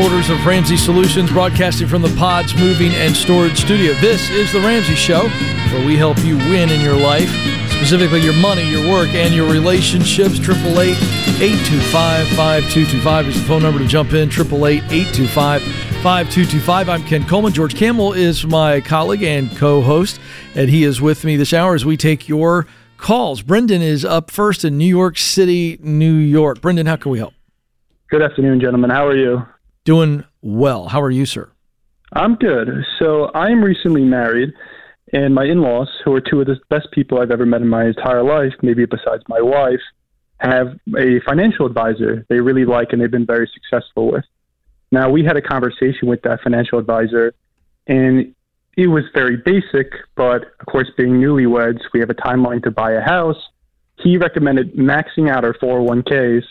Headquarters of Ramsey Solutions, broadcasting from the Pods Moving and Storage Studio. This is The Ramsey Show, where we help you win in your life, specifically your money, your work, and your relationships. 888 825 5225 is the phone number to jump in. 888 825 5225. I'm Ken Coleman. George Kamel is my colleague and co host, and he is with me this hour as we take your calls. Brendan is up first in New York City, New York. Brendan, how can we help? Good afternoon, gentlemen. How are you? Doing well. How are you, sir? I'm good. So I am recently married, and my in-laws, who are two of the best people I've ever met in my entire life, maybe besides my wife, have a financial advisor they really like and they've been very successful with. Now we had a conversation with that financial advisor, and it was very basic, but of course, being newlyweds, we have a timeline to buy a house. He recommended maxing out our 401ks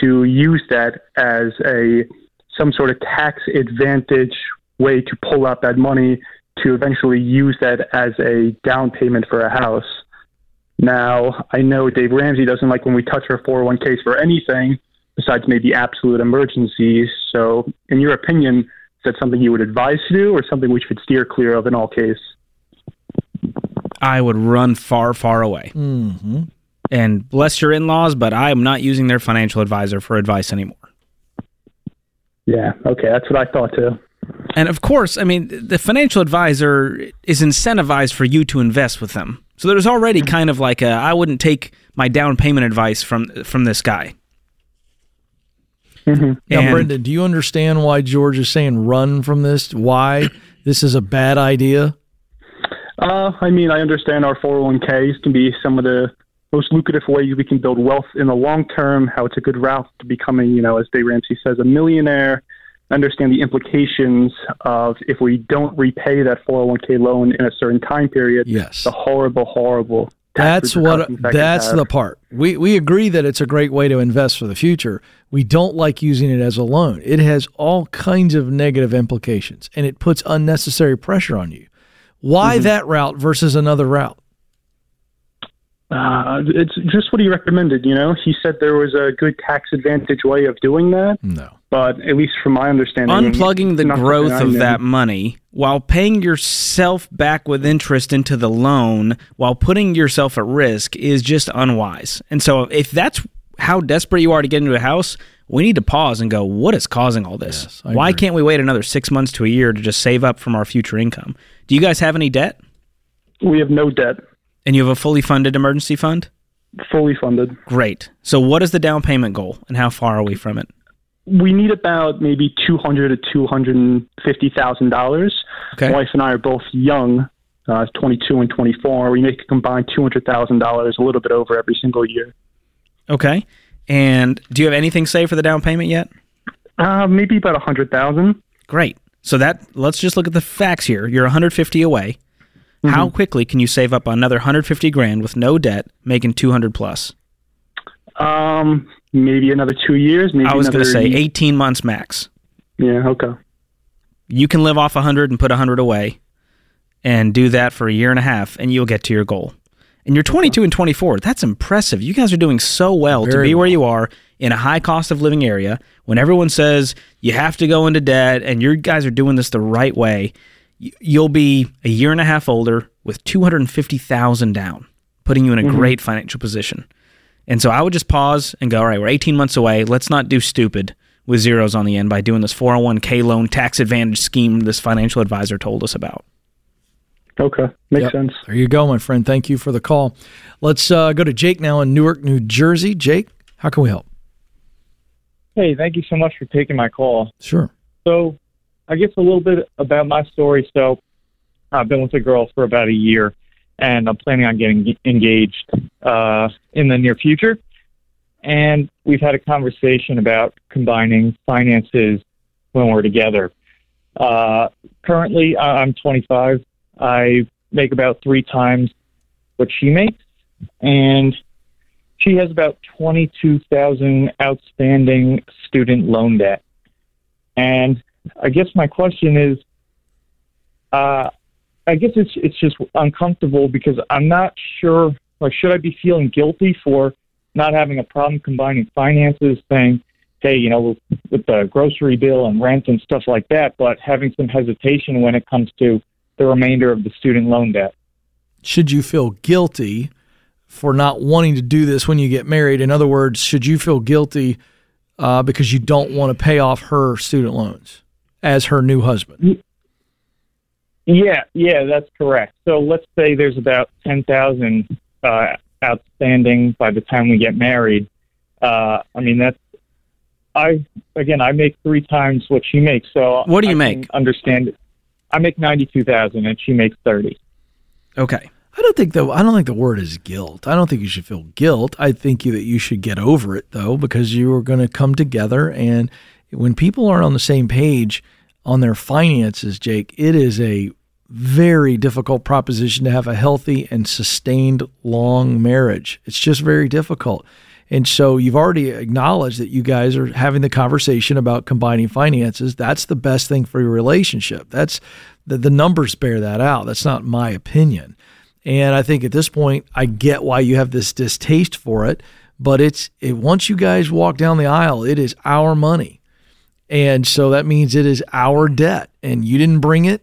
to use that as a some sort of tax advantage way to pull out that money to eventually use that as a down payment for a house. Now, I know Dave Ramsey doesn't like when we touch our 401ks for anything besides maybe absolute emergencies. So, in your opinion, is that something you would advise to do or something we should steer clear of in all case? I would run far, far away. Mm-hmm. And bless your in laws, but I am not using their financial advisor for advice anymore. Yeah, okay, that's what I thought too. And of course, I mean, the financial advisor is incentivized for you to invest with them. So there's already kind of like a I wouldn't take my down payment advice from from this guy. Mm-hmm. Now, And- Brendan, do you understand why George is saying run from this? Why this is a bad idea? Uh, I mean, I understand our 401ks can be some of the most lucrative ways we can build wealth in the long term, how it's a good route to becoming, you know, as Dave Ramsey says, a millionaire. Understand the implications of if we don't repay that 401k loan in a certain time period, Yes. the horrible, horrible. That's what. that That's the part. We we agree that it's a great way to invest for the future. We don't like using it as a loan. It has all kinds of negative implications, and it puts unnecessary pressure on you. Why Mm-hmm. that route versus another route? Uh, it's just what he recommended. You know, he said there was a good tax advantage way of doing that, No. but at least from my understanding, Unplugging the growth I of that money while paying yourself back with interest into the loan while putting yourself at risk is just unwise. And so if that's how desperate you are to get into a house, we need to pause and go, what is causing all this? Yes, Why agree. can't we wait another six months to a year to just save up from our future income? Do you guys have any debt? We have no debt, And you have a fully funded emergency fund? fully funded. Great. So what is the down payment goal and how far are we from it? we need about maybe two hundred to two hundred and fifty thousand dollars. Okay. My wife and I are both young, uh, twenty two and twenty four. We make a combined two hundred thousand dollars, a little bit over every single year. Okay. And do you have anything saved for the down payment yet? Uh, maybe about a hundred thousand. Great. So that let's just look at the facts here. You're 150 away. How quickly can you save up another 150 grand with no debt, making 200 plus? Um, maybe another two years. Maybe I was going to say 18 months max. Yeah. Okay. You can live off 100 and put 100 away, and do that for a year and a half, and you'll get to your goal. And you're 22 and 24. That's impressive. You guys are doing so well to Very be where well. you are in a high cost of living area. When everyone says you have to go into debt, and you guys are doing this the right way, you'll be a year and a half older with 250,000 down, putting you in a great financial position. And so I would just pause and go, all right, we're 18 months away. Let's not do stupid with zeros on the end by doing this 401k loan tax advantage scheme this financial advisor told us about. Okay. Makes Yep. sense. There you go, my friend. Thank you for the call. Let's uh, go to Jake now in Newark, New Jersey. Jake, how can we help? Hey, thank you so much for taking my call. Sure. So, I guess a little bit about my story. So, I've been with a girl for about a year, and I'm planning on getting engaged uh, in the near future. And we've had a conversation about combining finances when we're together. Uh, currently, I'm 25. I make about three times what she makes, and she has about 22,000 outstanding student loan debt. And I guess my question is, uh, I guess it's it's just uncomfortable because I'm not sure. Like, should I be feeling guilty for not having a problem combining finances, saying, hey, you know, with the grocery bill and rent and stuff like that, but having some hesitation when it comes to the remainder of the student loan debt. Should you feel guilty for not wanting to do this when you get married? In other words, should you feel guilty uh, because you don't want to pay off her student loans as her new husband? Yeah, yeah, that's correct. So let's say there's about ten thousand uh, outstanding by the time we get married. Uh, I mean, that's I again, I make three times what she makes. So what do you I make? Understand? It. I make ninety two thousand, and she makes thirty. Okay. I don't think though. I don't think the word is guilt. I don't think you should feel guilt. I think you, that you should get over it though, because you are going to come together, and when people aren't on the same page on their finances, Jake, it is a very difficult proposition to have a healthy and sustained long marriage. It's just very difficult. And so you've already acknowledged that you guys are having the conversation about combining finances. That's the best thing for your relationship. That's the, the numbers bear that out. That's not my opinion. And I think at this point, I get why you have this distaste for it. But it's it, once you guys walk down the aisle, it is our money, and so that means it is our debt, and you didn't bring it.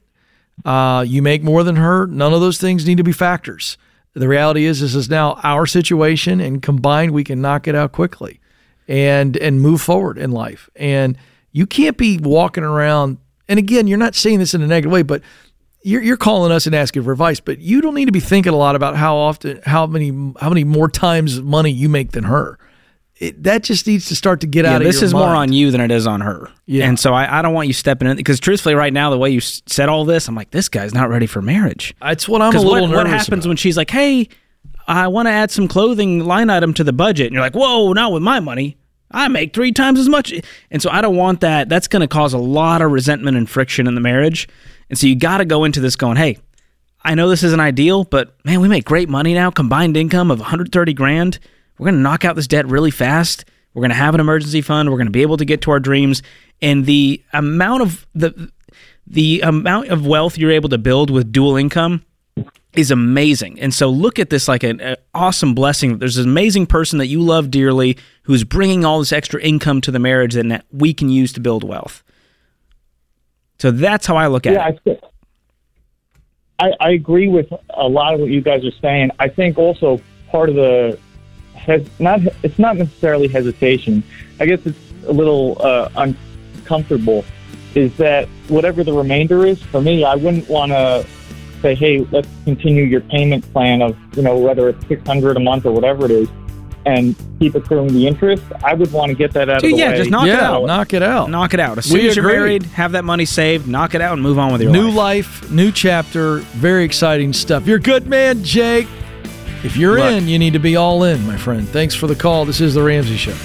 Uh, you make more than her. None of those things need to be factors. The reality is, this is now our situation, and combined, we can knock it out quickly, and and move forward in life. And you can't be walking around. And again, you're not saying this in a negative way, but you're, you're calling us and asking for advice, but you don't need to be thinking a lot about how often, how many, how many more times money you make than her. It, that just needs to start to get yeah, out of this is mind. more on you than it is on her. Yeah. And so I, I don't want you stepping in because truthfully, right now, the way you said all this, I'm like, this guy's not ready for marriage. That's what I'm a little what, what happens about. when she's like, hey, I want to add some clothing line item to the budget, and you're like, whoa, not with my money. I make three times as much, and so I don't want that. That's going to cause a lot of resentment and friction in the marriage, and so you got to go into this going, hey, I know this isn't ideal, but man, we make great money now. Combined income of 130 grand. We're going to knock out this debt really fast. We're going to have an emergency fund. We're going to be able to get to our dreams. And the amount of the the amount of wealth you're able to build with dual income is amazing. And so look at this like an, an awesome blessing. There's an amazing person that you love dearly who's bringing all this extra income to the marriage and that we can use to build wealth. So that's how I look at Yeah, it. I I agree with a lot of what you guys are saying. I think also part of the has not it's not necessarily hesitation. I guess it's a little uh, uncomfortable. Is that whatever the remainder is for me? I wouldn't want to say, hey, let's continue your payment plan of you know whether it's six hundred a month or whatever it is, and keep accruing the interest. I would want to get that out Dude, of the yeah, way. Yeah, just knock it out. knock it out. Knock it out. As soon We as you're agree. married, have that money saved, knock it out, and move on with your New life. life, new chapter, very exciting stuff. You're a good man, Jake. If you're Look. in, you need to be all in, my friend. Thanks for the call. This is The Ramsey Show.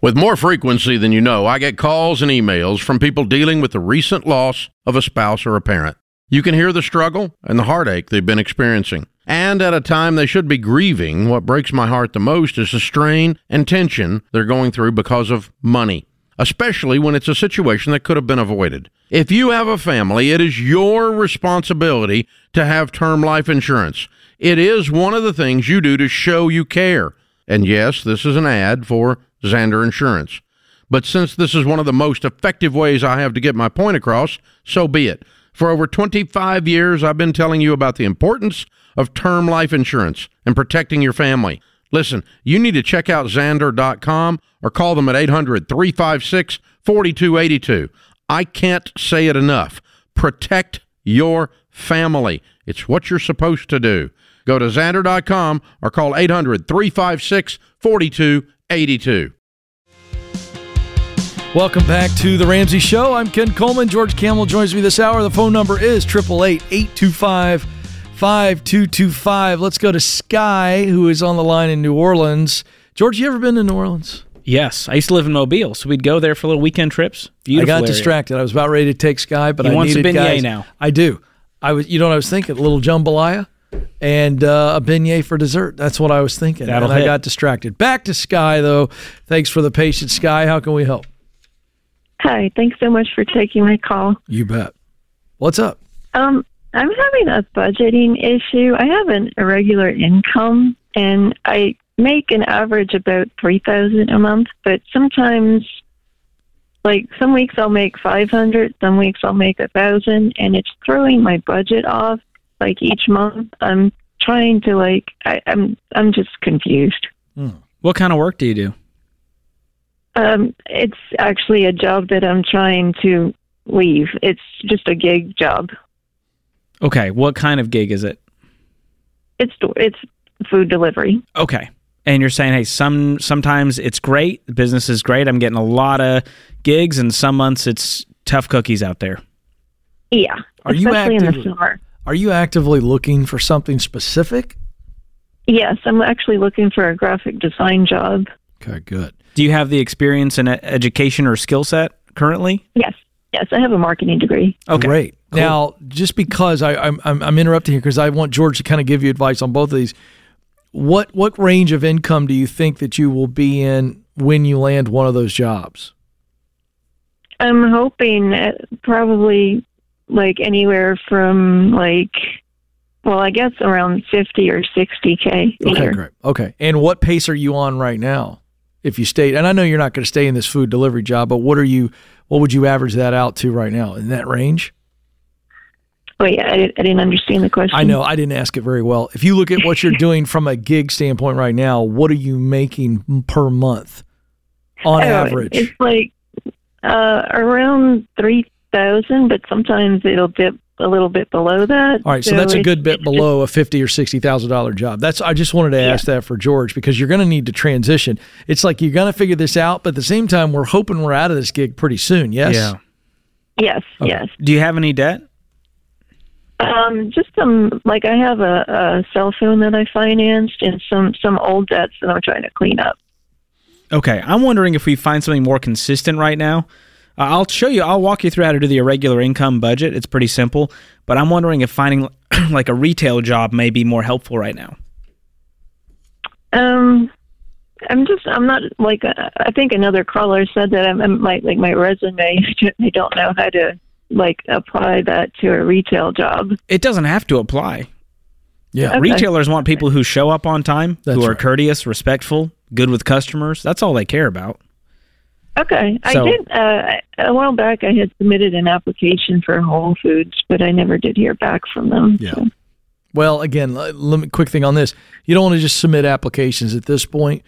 With more frequency than you know, I get calls and emails from people dealing with the recent loss of a spouse or a parent. You can hear the struggle and the heartache they've been experiencing. And at a time they should be grieving, what breaks my heart the most is the strain and tension they're going through because of money, especially when it's a situation that could have been avoided. If you have a family, it is your responsibility to have term life insurance. It is one of the things you do to show you care. And yes, this is an ad for Zander Insurance. But since this is one of the most effective ways I have to get my point across, so be it. For over 25 years, I've been telling you about the importance of term life insurance and protecting your family. Listen, you need to check out Zander.com or call them at 800 356 4282. I can't say it enough. Protect your family. It's what you're supposed to do. Go to Zander.com or call 800 356 4282. Welcome back to the Ramsey Show. I'm Ken Coleman. George Kamel joins me this hour. The phone number is 888-825-5225. Let's go to Sky, who is on the line in New Orleans. George, you ever been to New Orleans? Yes, I used to live in Mobile, so we'd go there for little weekend trips. Beautiful I got area. distracted. I was about ready to take Sky, but You I want some needed beignet guys. now. I do. I was, you know what I was thinking? A little jambalaya and uh, a beignet for dessert. That's what I was thinking. That'll and I got distracted. Back to Sky, though. Thanks for the patience, Sky. How can we help? Hi, thanks so much for taking my call. You bet. What's up? Um, I'm having a budgeting issue. I have an irregular income, and I make an average about three thousand a month, but sometimes, like some weeks I'll make five hundred, some weeks I'll make a thousand, and it's throwing my budget off. Like each month, I'm trying to like I, I'm I'm just confused. What kind of work do you do? Um, it's actually a job that I'm trying to leave. It's just a gig job. Okay, what kind of gig is it? It's it's food delivery. Okay. And you're saying, hey, some sometimes it's great, the business is great. I'm getting a lot of gigs, and some months it's tough cookies out there. Yeah, Are you especially in the summer. Are you actively looking for something specific? Yes, I'm actually looking for a graphic design job. Okay, good. Do you have the experience in e- education or skill set currently? Yes, yes, I have a marketing degree. Okay. Great. Cool. Now, just because I, I'm, I'm I'm interrupting here because I want George to kind of give you advice on both of these. What what range of income do you think that you will be in when you land one of those jobs? I'm hoping probably like anywhere from like, well, I guess around fifty or sixty k. Okay, year. great. Okay, and what pace are you on right now? If you stayed, and I know you're not going to stay in this food delivery job, but what are you? What would you average that out to right now in that range? Wait, I, I didn't understand the question. I know I didn't ask it very well. If you look at what you're doing from a gig standpoint right now, what are you making per month on Oh, average? It's like uh, around three thousand, but sometimes it'll dip a little bit below that. All right, so, that's a good bit it's below a fifty or sixty thousand dollar job. That's I just wanted to ask that for George because you're going to need to transition. It's like you're going to figure this out, but at the same time, we're hoping we're out of this gig pretty soon. Yes. Yeah. Yes, Okay. yes. Do you have any debt? Um, just some like I have a, a cell phone that I financed and some some old debts that I'm trying to clean up. Okay, I'm wondering if we find something more consistent right now. Uh, I'll show you. I'll walk you through how to do the irregular income budget. It's pretty simple, but I'm wondering if finding like a retail job may be more helpful right now. Um, I'm just I'm not like uh, I think another caller said that I'm, I'm like like my resume. I don't know how to like apply that to a retail job. It doesn't have to apply. Yeah. Okay. Retailers want people who show up on time, That's who are right. courteous, respectful, good with customers. That's all they care about. Okay, So- I did uh, a while back. I had submitted an application for Whole Foods, but I never did hear back from them. Yeah. so. Well, again, let me quick thing on this. You don't want to just submit applications at this point.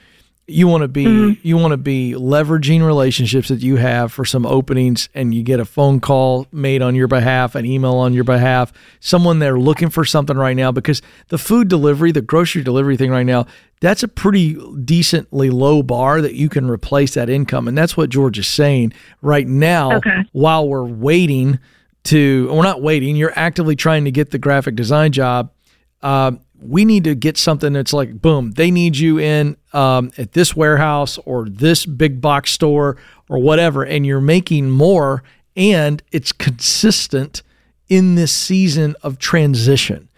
You want to be mm-hmm. you want to be leveraging relationships that you have for some openings, and you get a phone call made on your behalf, an email on your behalf, someone they're looking for something right now because the food delivery, the grocery delivery thing right now, that's a pretty decently low bar that you can replace that income, and that's what George is saying right now. Okay. While we're waiting to, we're not waiting. You're actively trying to get the graphic design job uh, we need to get something that's like boom they need you in um, at this warehouse or this big box store or whatever and you're making more and it's consistent in this season of transition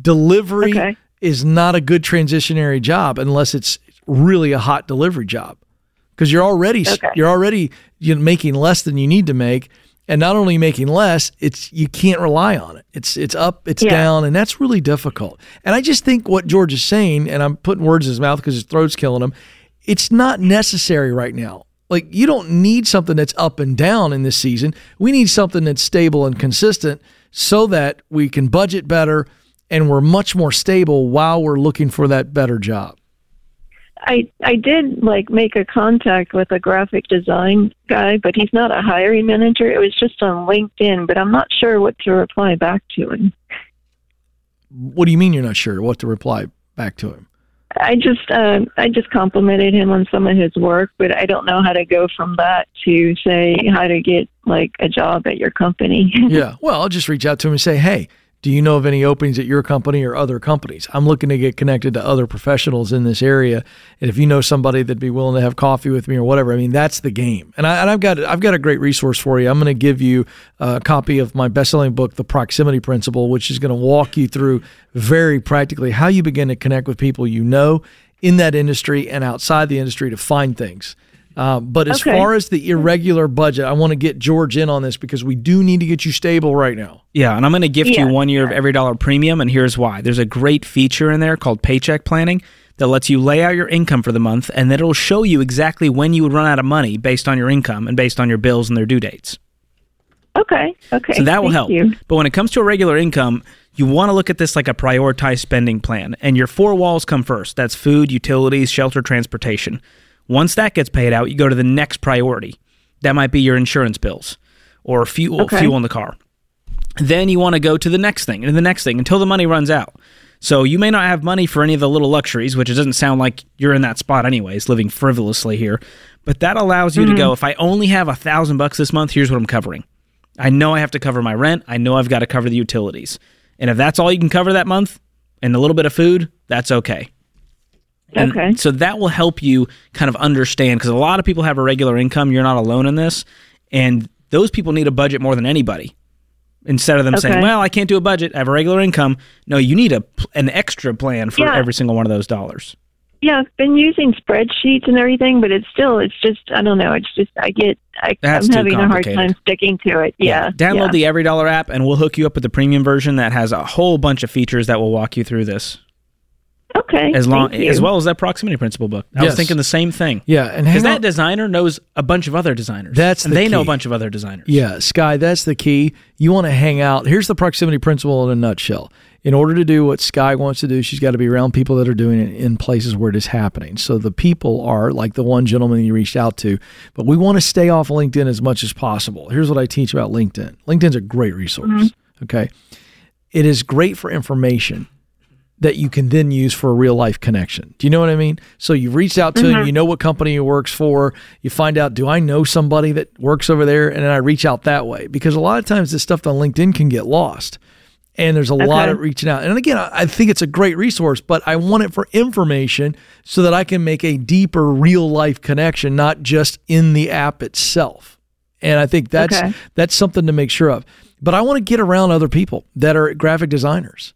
delivery Okay. is not a good transitionary job unless it's really a hot delivery job because you're already Okay. you're already you know, making less than you need to make and not only making less it's you can't rely on it. It's it's up it's Yeah. down and that's really difficult. And i just think what george is saying and i'm putting words in his mouth because his throat's killing him it's not necessary right now. Like you don't need something that's up and down in this season. We need something that's stable and consistent so that we can budget better and we're much more stable while we're looking for that better job I I did like make a contact with a graphic design guy, but he's not a hiring manager. It was just on LinkedIn, but I'm not sure what to reply back to him. what do you mean you're not sure what to reply back to him I just uh, I just complimented him on some of his work, but I don't know how to go from that to say how to get like a job at your company. yeah. Well, I'll just reach out to him and say, hey, do you know of any openings at your company or other companies? I'm looking to get connected to other professionals in this area. And if you know somebody that'd be willing to have coffee with me or whatever, I mean, that's the game. And, I, I've got I've got a great resource for you. I'm going to give you a copy of my best-selling book, The Proximity Principle, which is going to walk you through very practically how you begin to connect with people you know in that industry and outside the industry to find things. Uh, but as Okay. far as the irregular budget, I want to get George in on this because we do need to get you stable right now. Yeah, and I'm going to gift Yeah. you one year of EveryDollar premium, and here's why. There's a great feature in there called paycheck planning that lets you lay out your income for the month, and then it'll show you exactly when you would run out of money based on your income and based on your bills and their due dates. Okay. Okay. So that will Thank help. You. But when it comes to a regular income, you want to look at this like a prioritized spending plan, and your four walls come first. That's food, utilities, shelter, transportation. Once that gets paid out, you go to the next priority. That might be your insurance bills or fuel Okay. fuel in the car. Then you want to go to the next thing and the next thing until the money runs out. So you may not have money for any of the little luxuries, which it doesn't sound like you're in that spot anyways, living frivolously here. But that allows you to mm-hmm. go, if I only have a thousand bucks this month, here's what I'm covering. I know I have to cover my rent. I know I've got to cover the utilities. And if that's all you can cover that month and a little bit of food, that's okay. And Okay. So that will help you kind of understand because a lot of people have a regular income. You're not alone in this. And those people need a budget more than anybody. Instead of them saying, well, I can't do a budget, I have a regular income. No, you need a, an extra plan for Yeah. every single one of those dollars. Yeah, I've been using spreadsheets and everything, but it's still, it's just, I don't know. It's just, I get, I, I'm having a hard time sticking to it. Yeah. Download yeah. the EveryDollar app and we'll hook you up with the premium version that has a whole bunch of features that will walk you through this. Okay. As long thank you. as well as that proximity principle book. I was thinking the same thing. Yeah, and hang Because that designer knows a bunch of other designers. That's and the they know a bunch of other designers. Yeah, Sky, that's the key. You want to hang out. Here's the proximity principle in a nutshell. In order to do what Sky wants to do, she's got to be around people that are doing it in places where it is happening. So the people are like the one gentleman you reached out to, but we want to stay off LinkedIn as much as possible. Here's what I teach about LinkedIn LinkedIn's a great resource. Mm-hmm. Okay. It is great for information that you can then use for a real life connection. Do you know what I mean? So you've reached out to him, you know what company he works for, you find out, do I know somebody that works over there? And then I reach out that way because a lot of times this stuff on LinkedIn can get lost. And there's a lot of reaching out. And again, I I think it's a great resource, but I want it for information so that I can make a deeper real life connection, not just in the app itself. And I think that's Okay. that's something to make sure of. But I want to get around other people that are graphic designers.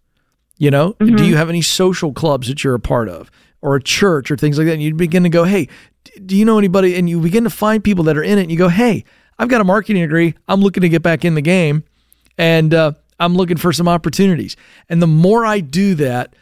You know, do you have any social clubs that you're a part of or a church or things like that? And you begin to go, hey, do you know anybody? And you begin to find people that are in it and you go, hey, I've got a marketing degree. I'm looking to get back in the game and uh, I'm looking for some opportunities. And the more I do that,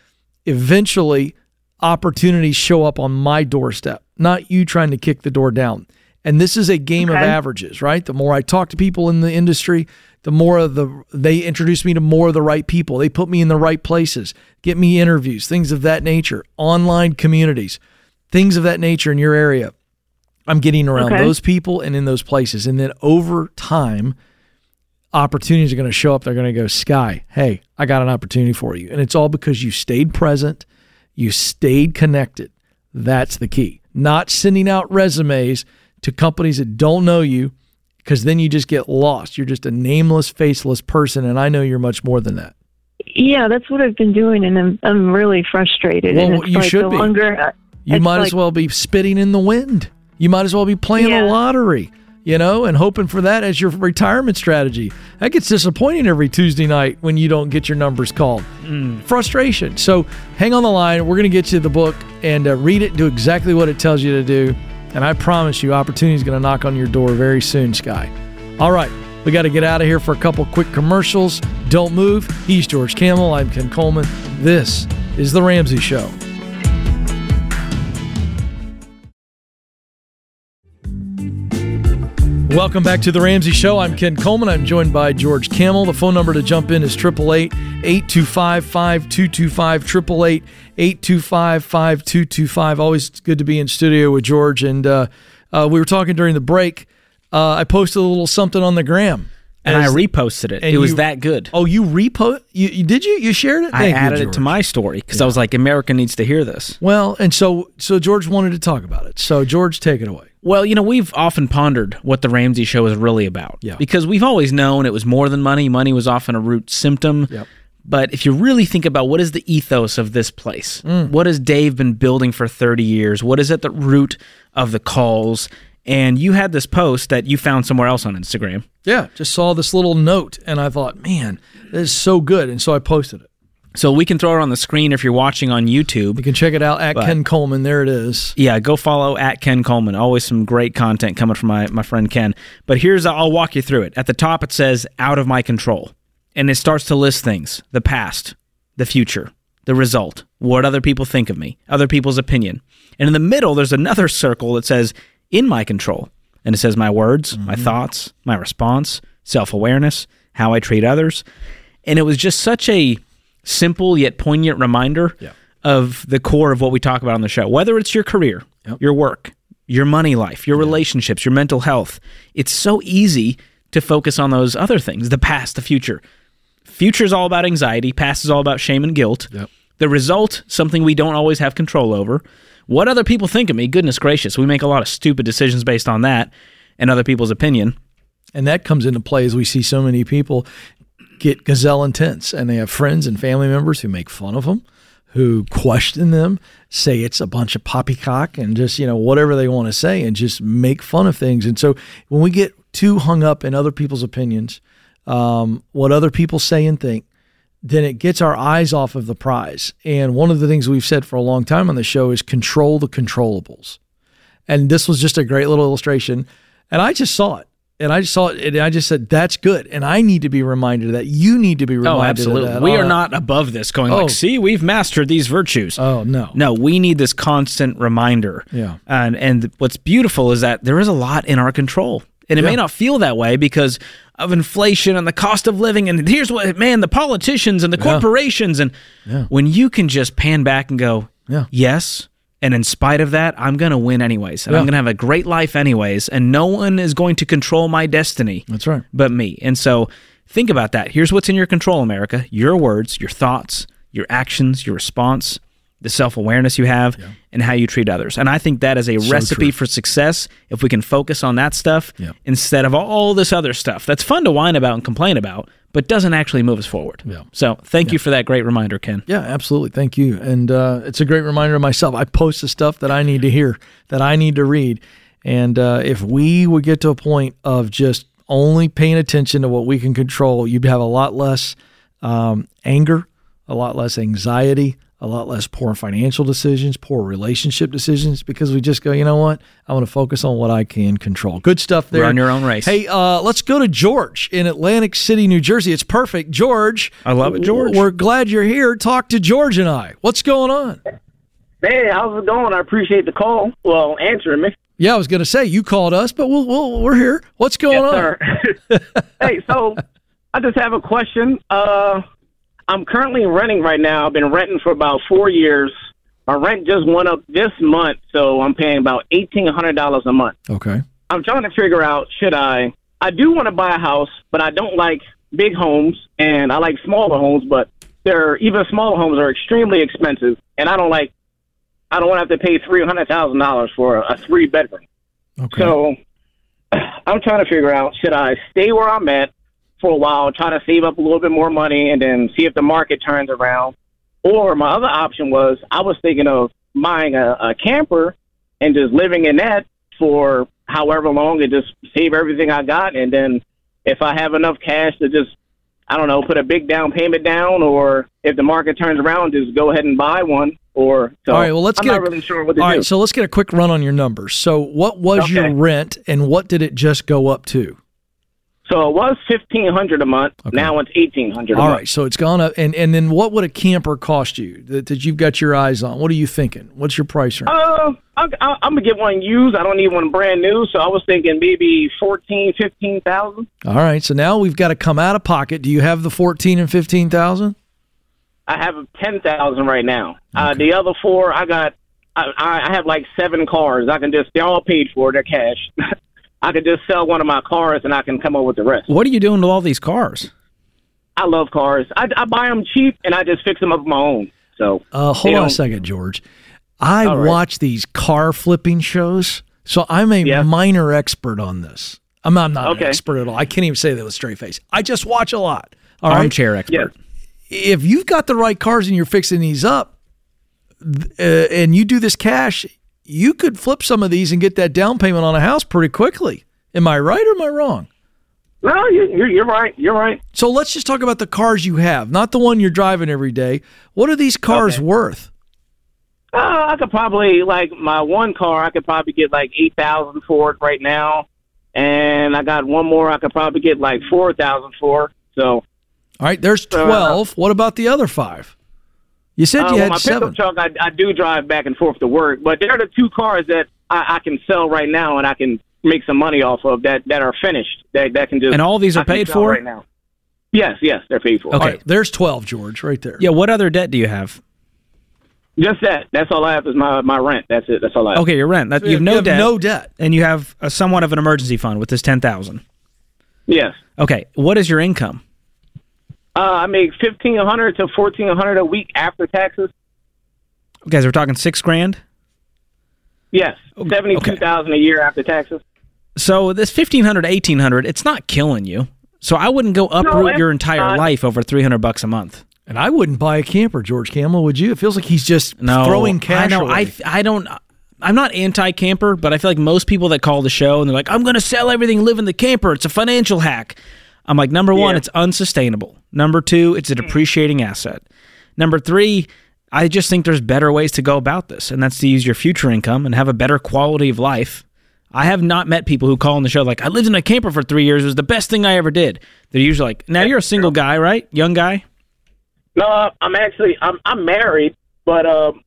eventually opportunities show up on my doorstep, not you trying to kick the door down. And this is a game of averages, right? The more I talk to people in the industry, the more of the they introduce me to more of the right people. They put me in the right places, get me interviews, things of that nature, online communities, things of that nature in your area. I'm getting around Okay. those people and in those places. And then over time, opportunities are going to show up. They're going to go, Sky, hey, I got an opportunity for you. And it's all because you stayed present, you stayed connected. That's the key. Not sending out resumes to companies that don't know you because then you just get lost. You're just a nameless, faceless person. And I know you're much more than that. Yeah, that's what I've been doing, and I'm I'm really frustrated. Well, and it's you like should the be. longer You It's might as well be spitting in the wind. You might as well be playing Yeah. the lottery, you know, and hoping for that as your retirement strategy. That gets disappointing every Tuesday night when you don't get your numbers called. Frustration. So hang on the line. We're going to get you the book and uh, read it, do exactly what it tells you to do. And I promise you, opportunity is going to knock on your door very soon, Sky. All right. We got to get out of here for a couple quick commercials. Don't move. He's George Kamel. I'm Ken Coleman. This is The Ramsey Show. Welcome back to the Ramsey Show. I'm Ken Coleman. I'm joined by George Kamel. The phone number to jump in is 888 825 5225. 888 825 5225. Always good to be in studio with George. And uh, uh, we were talking during the break. Uh, I posted a little something on the gram. And I reposted it. It was that good. Oh, you repost? You, you did you? You shared it? I Thank you, added it to my story because I was like, America needs to hear this. Well, and so so George wanted to talk about it. So George, take it away. Well, you know, we've often pondered what the Ramsey show is really about. Yeah. Because we've always known it was more than money. Money was often a root symptom. Yep. But if you really think about what is the ethos of this place, Mm. what has Dave been building for 30 years? What is at the root of the calls? And you had this post that you found somewhere else on Instagram. Yeah, just saw this little note and I thought, man, this is so good, and so I posted it. So we can throw it on the screen if you're watching on YouTube. You can check it out at But- Ken Coleman. There it is. Yeah, go follow at Ken Coleman. Always some great content coming from my, my friend Ken. But here's, I'll walk you through it. At the top, it says out of my control. And it starts to list things the past, the future, the result, what other people think of me, other people's opinion. And in the middle, there's another circle that says in my control. And it says my words, my mm-hmm. thoughts, my response, self awareness, how I treat others. And it was just such a simple yet poignant reminder of the core of what we talk about on the show. Whether it's your career, your work, your money life, your relationships, your mental health, it's so easy to focus on those other things the past, the future. Future is all about anxiety, past is all about shame and guilt. The result, something we don't always have control over. What other people think of me, goodness gracious, we make a lot of stupid decisions based on that and other people's opinion. And that comes into play as we see so many people get gazelle intense and they have friends and family members who make fun of them, who question them, say it's a bunch of poppycock and just, you know, whatever they want to say and just make fun of things. And so when we get too hung up in other people's opinions, um, what other people say and think, then it gets our eyes off of the prize. And one of the things we've said for a long time on the show is control the controllables. And this was just a great little illustration. And I just saw it. And I just saw it and I just said, that's good. And I need to be reminded of that. You need to be oh, reminded Oh, of absolutely. that. We are not above this going Oh. like, see, we've mastered these virtues. Oh, no. No, we need this constant reminder. Yeah. And and what's beautiful is that there is a lot in our control. And it may not feel that way because of inflation and the cost of living and here's what man, the politicians and the corporations and when you can just pan back and go, Yeah. yes, and in spite of that, I'm going to win anyways. And I'm going to have a great life anyways, and no one is going to control my destiny That's right. but me. And so think about that. Here's what's in your control, America your words, your thoughts, your actions, your response, the self awareness you have, and how you treat others. And I think that is a recipe true. for success if we can focus on that stuff Yeah. instead of all this other stuff that's fun to whine about and complain about, but doesn't actually move us forward. Yeah. So thank you for that great reminder, Ken. Yeah, absolutely. Thank you. And uh, it's a great reminder of myself. I post the stuff that I need to hear, that I need to read. And uh, if we would get to a point of just only paying attention to what we can control, you'd have a lot less um, anger, a lot less anxiety, a lot less poor financial decisions, poor relationship decisions, because we just go, you know what? I want to focus on what I can control. Good stuff there. Run your own race. Hey, uh, let's go to George in Atlantic City, New Jersey. It's perfect. George. I love it, George. We're glad you're here. Talk to George and I. What's going on? Hey, how's it going? I appreciate the call. Well, answering me. Yeah, I was going to say you called us, but we'll, we'll, we're here. What's going on? Yes, sir. hey, so I just have a question. Uh, I'm currently renting right now. I've been renting for about four years. My rent just went up this month, so I'm paying about eighteen hundred dollars a month. Okay. I'm trying to figure out should I? I do want to buy a house, but I don't like big homes, and I like smaller homes. But they're even smaller homes are extremely expensive, and I don't like. I don't want to have to pay three hundred thousand dollars for a, a three bedroom. Okay. So I'm trying to figure out should I stay where I'm at for a while, try to save up a little bit more money, and then see if the market turns around. Or my other option was I was thinking of buying a, a camper and just living in that for however long and just save everything I got, and then if I have enough cash to just I don't know, put a big down payment down, or if the market turns around, just go ahead and buy one. Or so. All right. Well, let's I'm get. not a, really sure what to all do. right. So let's get a quick run on your numbers. So what was your rent, and what did it just go up to? So it was fifteen hundred a month. Okay. Now it's eighteen hundred. All right. So it's gone up, and and then what would a camper cost you that, that you've got your eyes on? What are you thinking? What's your price range? Uh, I, I, I'm gonna get one used. I don't need one brand new. So I was thinking maybe fourteen, fifteen thousand. All right. So now we've got to come out of pocket. Do you have the fourteen and fifteen thousand? I have ten thousand right now. Uh, the other four, I got. I, I have like seven cars. I can just they're all paid for. They're cash. I could just sell one of my cars and I can come up with the rest. What are you doing with all these cars? I love cars. I, I buy them cheap and I just fix them up on my own. So Uh, hold on a second, George. I All right. watch these car flipping shows, so I'm a Yeah. minor expert on this. I'm not, I'm not an expert at all. I can't even say that with a straight face. I just watch a lot. All right. Armchair expert. If you've got the right cars and you're fixing these up, uh, and you do this cash, you could flip some of these and get that down payment on a house pretty quickly. Am I right or am I wrong? No, you, you're you're right. You're right. So let's just talk about the cars you have, not the one you're driving every day. What are these cars Okay. worth? Uh, I could probably like my one car. I could probably get like eight thousand for it right now, and I got one more. I could probably get like four thousand for. So All right, there's Uh, 12. what about the other five? You said uh, you well, had my seven. pickup truck, I, I do drive back and forth to work, but they're the two cars that I, I can sell right now, and I can make some money off of that that are finished. That that can do. And all these are I paid for? right now. Yes, yes, they're paid for. Okay. All right, there's 12, George, right there. Yeah. What other debt do you have? Just that. That's all I have is my my rent. That's it. That's all I have. Okay, your rent. That, you have You no have debt. no debt. and you have a somewhat of an emergency fund with this ten thousand. Yes. Okay, what is your income? Uh, I make fifteen hundred to fourteen hundred a week after taxes. Okay, so we're talking six grand. Yes, Okay. seventy two thousand a year after taxes. So this fifteen hundred to eighteen hundred, it's not killing you. So I wouldn't go uproot it's your entire not. life over three hundred bucks a month. And I wouldn't buy a camper, George Kamel, would you? It feels like he's just No, throwing cash I know. away. I I don't. I'm not anti-camper, but I feel like most people that call the show and they're like, "I'm going to sell everything, live in the camper. It's a financial hack." I'm like, number one, Yeah. it's unsustainable. Number two, it's a depreciating asset. Number three, I just think there's better ways to go about this, and that's to use your future income and have a better quality of life. I have not met people who call on the show like, "I lived in a camper for three years. It was the best thing I ever did." They're usually like, "Now you're a single guy, right? Young guy." No, I'm actually I'm I'm married, but um,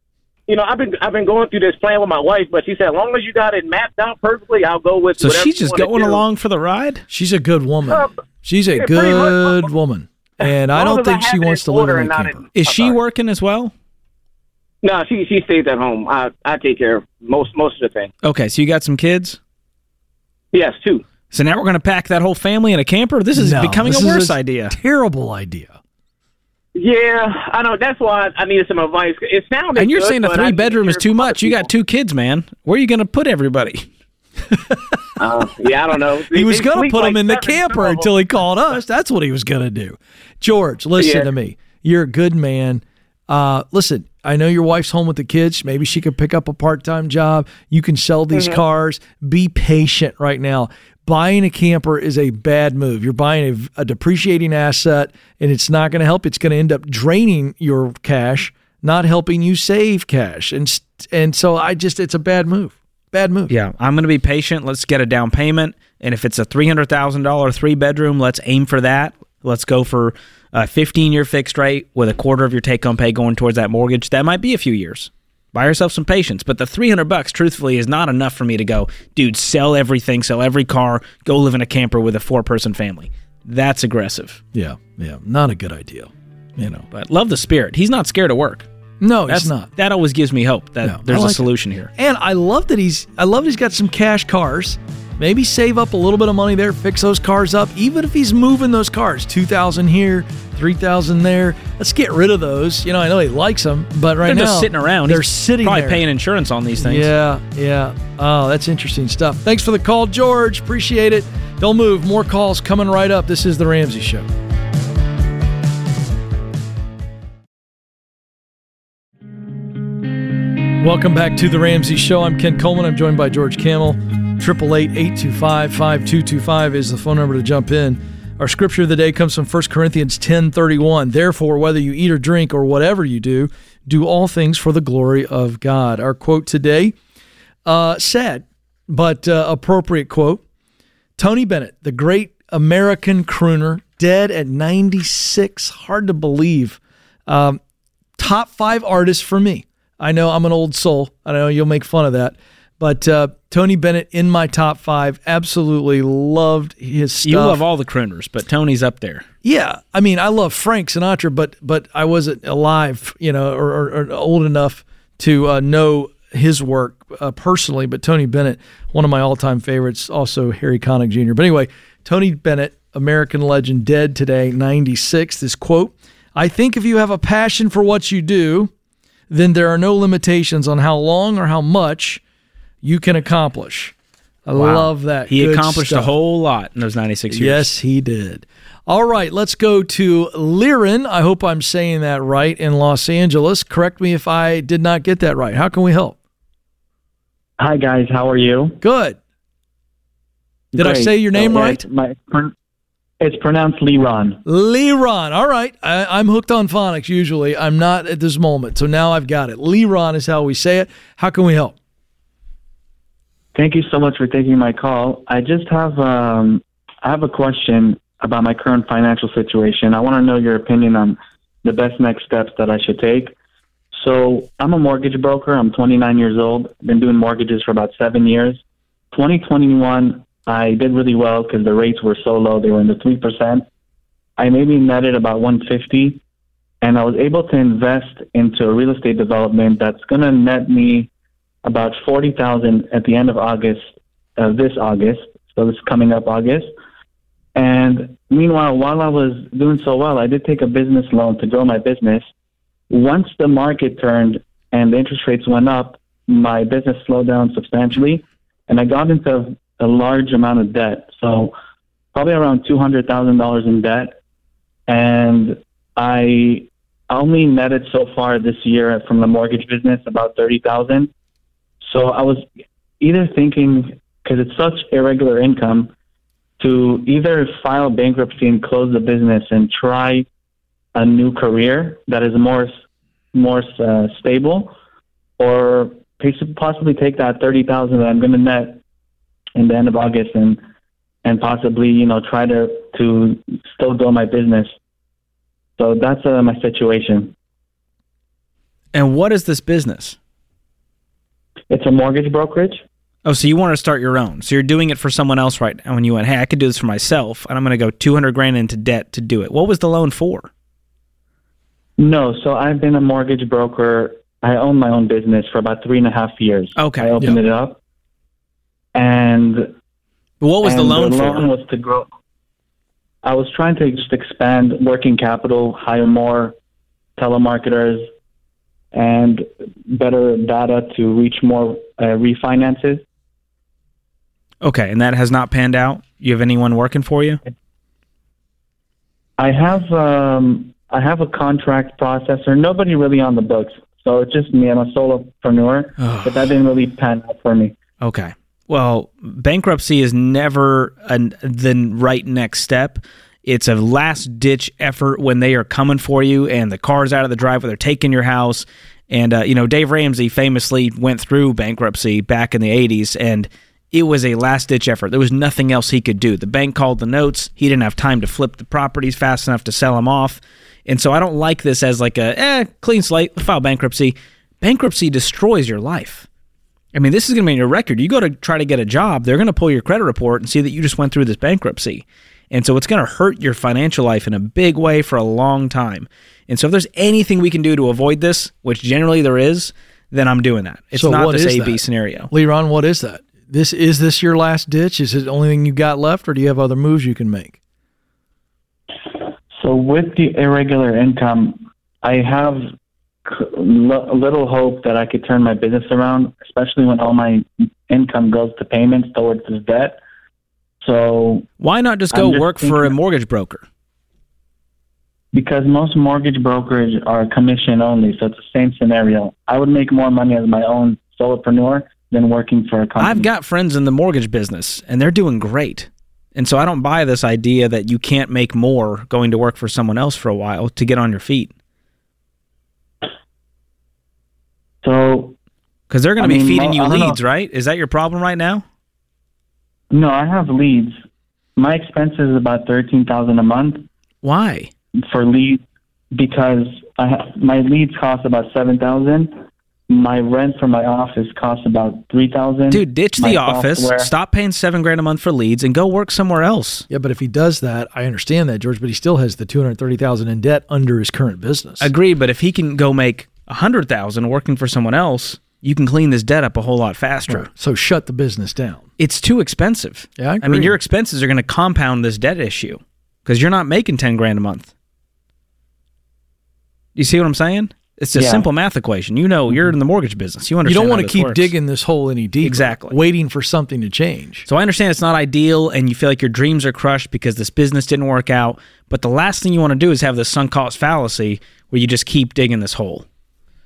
you know I've been I've been going through this plan with my wife, but she said as long as you got it mapped out perfectly, I'll go with. So whatever she's just wanna going do. along for the ride. She's a good woman. Uh, She's a yeah, pretty much. good woman. And I don't as I think she wants to live in and a camper. in- Is I'm she sorry. working as well? No, she she stays at home. I I take care of most most of the thing. Okay, so you got some kids. Yes, two. So now we're going to pack that whole family in a camper. This is No, becoming this a is worse idea. Terrible idea. Yeah, I know. That's why I needed some advice. It sounded. And you're good, saying a three need bedroom is too much. You got two kids, man. Where are you going to put everybody? Uh, yeah, I don't know. He was going to put like him in the camper until he called us. That's what he was going to do. George, listen Yeah. to me. You're a good man. Uh, listen, I know your wife's home with the kids. Maybe she could pick up a part time job. You can sell these Mm-hmm. cars. Be patient right now. Buying a camper is a bad move. You're buying a, a depreciating asset, and it's not going to help. It's going to end up draining your cash, not helping you save cash. And and so I just, it's a bad move. Bad move. Yeah, I'm going to be patient. Let's get a down payment. And if it's a $300,000 three bedroom, let's aim for that. Let's go for a 15 year fixed rate with a quarter of your take home pay going towards that mortgage. That might be a few years. Buy yourself some patience. But the 300 bucks, truthfully, is not enough for me to go, dude, sell everything, sell every car, go live in a camper with a four person family. That's aggressive. Yeah, yeah, not a good idea. You know, But love the spirit. He's not scared of work. No, That's it's not. That always gives me hope that No, there's like a it. solution here. And I love that he's I love that he's got some cash cars. Maybe save up a little bit of money there, fix those cars up. Even if he's moving those cars, two thousand here, three thousand there. Let's get rid of those. You know, I know he likes them, but right now They're now just sitting around. They're He's sitting probably there. paying insurance on these things. Yeah, yeah. Oh, that's interesting stuff. Thanks for the call, George. Appreciate it. Don't move. More calls coming right up. This is the Ramsey Show. Welcome back to the Ramsey Show. I'm Ken Coleman. I'm joined by George Kamel. 888-825-5225 is the phone number to jump in. Our scripture of the day comes from 1 Corinthians 10:31. Therefore, whether you eat or drink or whatever you do, do all things for the glory of God. Our quote today, uh, sad but uh, appropriate quote. Tony Bennett, the great American crooner, dead at 96. Hard to believe. Um, top five artists for me. I know I'm an old soul. I know you'll make fun of that. But uh, Tony Bennett in my top five. Absolutely loved his stuff. You love all the crooners, but Tony's up there. Yeah, I mean, I love Frank Sinatra, but but I wasn't alive, you know, or, or, or old enough to uh, know his work uh, personally. But Tony Bennett, one of my all-time favorites, also Harry Connick Jr. But anyway, Tony Bennett, American legend, dead today, 96. This quote: "I think if you have a passion for what you do, then there are no limitations on how long or how much you can accomplish." I love that. He Good accomplished stuff. a whole lot in those 96 years. Yes, he did. All right, let's go to Liren. I hope I'm saying that right in Los Angeles. Correct me if I did not get that right. How can we help? Hi guys, how are you? Good. Did I say your name So, right? My pron- It's pronounced Leron. Leron. All right. I, am hooked on phonics usually. I'm not at this moment. So now I've got it. Leron is how we say it. How can we help? Thank you so much for taking my call. I just have um, I have a question about my current financial situation. I want to know your opinion on the best next steps that I should take. So I'm a mortgage broker. I'm 29 years old. Been doing mortgages for about seven years. 2021, I did really well because the rates were so low. They were in the 3%. I maybe netted about 150 and I was able to invest into a real estate development that's going to net me about 40,000 at the end of August, uh, this August. So this coming up August. And meanwhile, while I was doing so well, I did take a business loan to grow my business. Once the market turned and the interest rates went up, my business slowed down substantially and I got into a large amount of debt. So probably around two hundred thousand dollars in debt, and I only netted so far this year from the mortgage business about thirty thousand. So I was either thinking because it's such irregular income to either file bankruptcy and close the business and try a new career that is more more uh, stable, or possibly take that thirty thousand that I'm going to net in the end of August and and possibly you know try to to still grow my business. So that's uh, my situation. And what is this business? It's a mortgage brokerage. Oh, so you want to start your own? So you're doing it for someone else right now? When you went, hey, I could do this for myself, and I'm going to go 200 grand into debt to do it. What was the loan for? No, so I've been a mortgage broker. I own my own business for about three and a half years. Okay, I opened it up, and what was and the loan the for? loan was to grow. I was trying to just expand working capital, hire more telemarketers, and better data to reach more uh, refinances. Okay, and that has not panned out. You have anyone working for you? I have um, I have a contract processor. Nobody really on the books, so it's just me. I'm a solopreneur, but that didn't really pan out for me. Okay. Well, bankruptcy is never an, the right next step. It's a last ditch effort when they are coming for you and the car's out of the driveway, they're taking your house. And, uh, you know, Dave Ramsey famously went through bankruptcy back in the 80s, and it was a last ditch effort. There was nothing else he could do. The bank called the notes. He didn't have time to flip the properties fast enough to sell them off. And so I don't like this as like a, eh, clean slate, file bankruptcy. Bankruptcy destroys your life. I mean, this is going to be in your record. You go to try to get a job, they're going to pull your credit report and see that you just went through this bankruptcy. And so it's going to hurt your financial life in a big way for a long time. And so if there's anything we can do to avoid this, which generally there is, then I'm doing that. It's So not this A B scenario. Leron, what is that? This is this your last ditch? Is it the only thing you got left, or do you have other moves you can make? So with the irregular income, I have c- l- little hope that I could turn my business around, especially when all my income goes to payments towards this debt. So Why not just go just work for a mortgage broker? because most mortgage brokers are commission only, so it's the same scenario. I would make more money as my own solopreneur than working for a company. I've got friends in the mortgage business and they're doing great. And so I don't buy this idea that you can't make more going to work for someone else for a while to get on your feet. So Because they're going to be mean, feeding well, you I don't know. leads, right? Is that your problem right now? no, I have leads. My expense is about thirteen thousand a month. Why? for leads because I ha- my leads cost about seven thousand. My rent for my office costs about three thousand. Dude, ditch My the office, software- stop paying seven grand a month for leads, and go work somewhere else. Yeah, but if he does that, I understand that, George. But he still has the two hundred thirty thousand in debt under his current business. Agree, but if he can go make a hundred thousand working for someone else, you can clean this debt up a whole lot faster. So shut the business down. It's too expensive. Yeah, I I mean, your expenses are going to compound this debt issue because you're not making ten grand a month. You see what I'm saying? It's a Yeah. simple math equation. You know, you're mm-hmm. in the mortgage business. You understand. You don't want to keep works. digging this hole any deeper. Exactly. Waiting for something to change. So I understand it's not ideal and you feel like your dreams are crushed because this business didn't work out. But the last thing you want to do is have this sunk cost fallacy where you just keep digging this hole.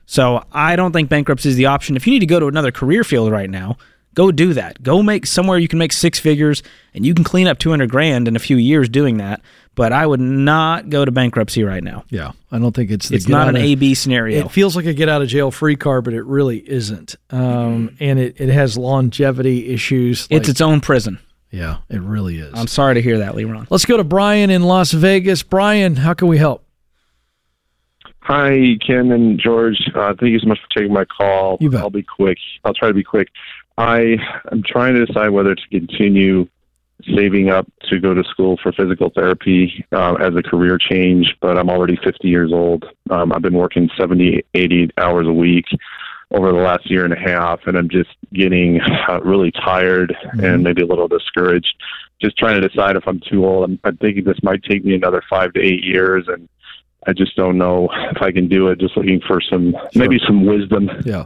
So I don't think bankruptcy is the option. If you need to go to another career field right now, Go do that. Go make somewhere you can make six figures and you can clean up 200 grand in a few years doing that. But I would not go to bankruptcy right now. Yeah, I don't think it's the It's not an of- A B scenario. It feels like a get out of jail free card, but it really isn't. Um, and it, it has longevity issues. it's its own prison. yeah, it really is. I'm sorry to hear that, Leron. Let's go to Brian in Las Vegas. Brian, how can we help? Hi, Ken and George. Uh, thank you so much for taking my call. You bet. I'll be quick. I'll try to be quick. I am trying to decide whether to continue saving up to go to school for physical therapy uh, as a career change, but I'm already 50 years old. Um, I've been working 70, 80 hours a week over the last year and a half, and I'm just getting uh, really tired and maybe a little discouraged. Just trying to decide if I'm too old. I'm, I'm thinking this might take me another five to eight years, and I just don't know if I can do it. Just looking for some maybe some wisdom. Yeah.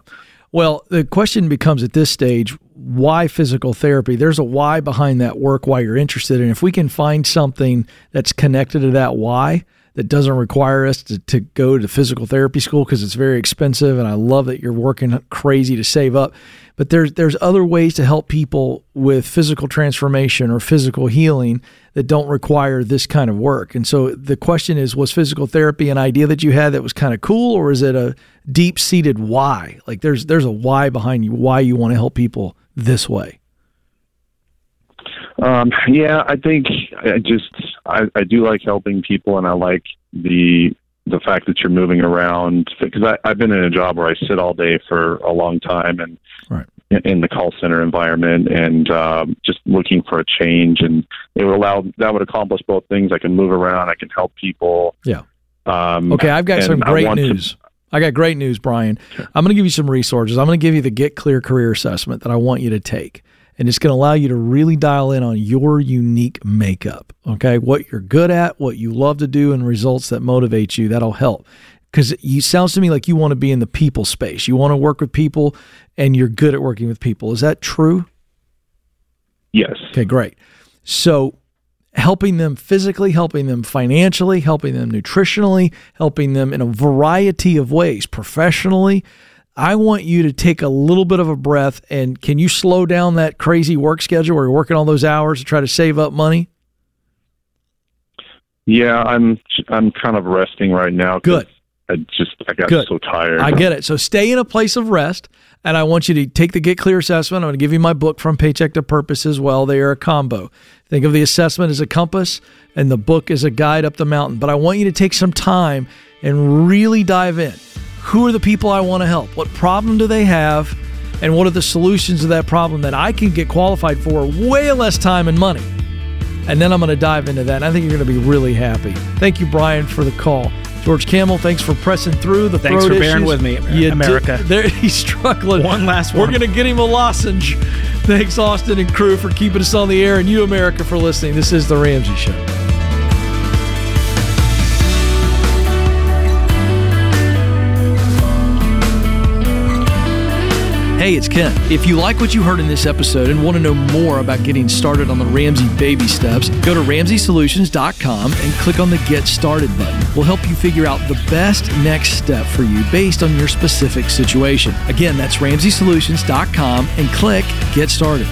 Well, the question becomes at this stage why physical therapy? There's a why behind that work, why you're interested. And if we can find something that's connected to that why, that doesn't require us to, to go to physical therapy school because it's very expensive. And I love that you're working crazy to save up. But there's there's other ways to help people with physical transformation or physical healing that don't require this kind of work. And so the question is, was physical therapy an idea that you had that was kind of cool, or is it a deep seated why? Like there's there's a why behind you, why you want to help people this way. Um, yeah, I think I just I, I do like helping people, and I like the the fact that you're moving around because I, I've been in a job where I sit all day for a long time and Right. In, the call center environment and um, just looking for a change and it would allow that would accomplish both things. I can move around, I can help people. Yeah. Um, Okay, I've got some great want to- news. I got great news, Brian. I'm going to give you some resources. I'm going to give you the Get Clear Career Assessment that I want you to take. And it's going to allow you to really dial in on your unique makeup. Okay. What you're good at, what you love to do, and results that motivate you. That'll help. Because it sounds to me like you want to be in the people space. You want to work with people and you're good at working with people. Is that true? Yes. Okay, great. So, helping them physically, helping them financially, helping them nutritionally, helping them in a variety of ways, professionally. I want you to take a little bit of a breath and can you slow down that crazy work schedule where you're working all those hours to try to save up money? Yeah, I'm I'm kind of resting right now. Good. I just I got Good. so tired. I get it. So stay in a place of rest, and I want you to take the Get Clear assessment. I'm going to give you my book from Paycheck to Purpose as well. They are a combo. Think of the assessment as a compass, and the book as a guide up the mountain. But I want you to take some time and really dive in. Who are the people I want to help? What problem do they have? And what are the solutions to that problem that I can get qualified for way less time and money? And then I'm going to dive into that. And I think you're going to be really happy. Thank you, Brian, for the call. George Kamel, thanks for pressing through the Thanks for bearing issues. with me, You did- America. there, he's struggling. One last We're one. going to get him a lozenge. Thanks, Austin and crew, for keeping us on the air, and you, America, for listening. This is The Ramsey Show. Hey, it's Ken. If you like what you heard in this episode and want to know more about getting started on the Ramsey baby steps, go to ramseysolutions.com and click on the Get Started button. We'll help you figure out the best next step for you based on your specific situation. Again, that's ramseysolutions.com and click Get Started.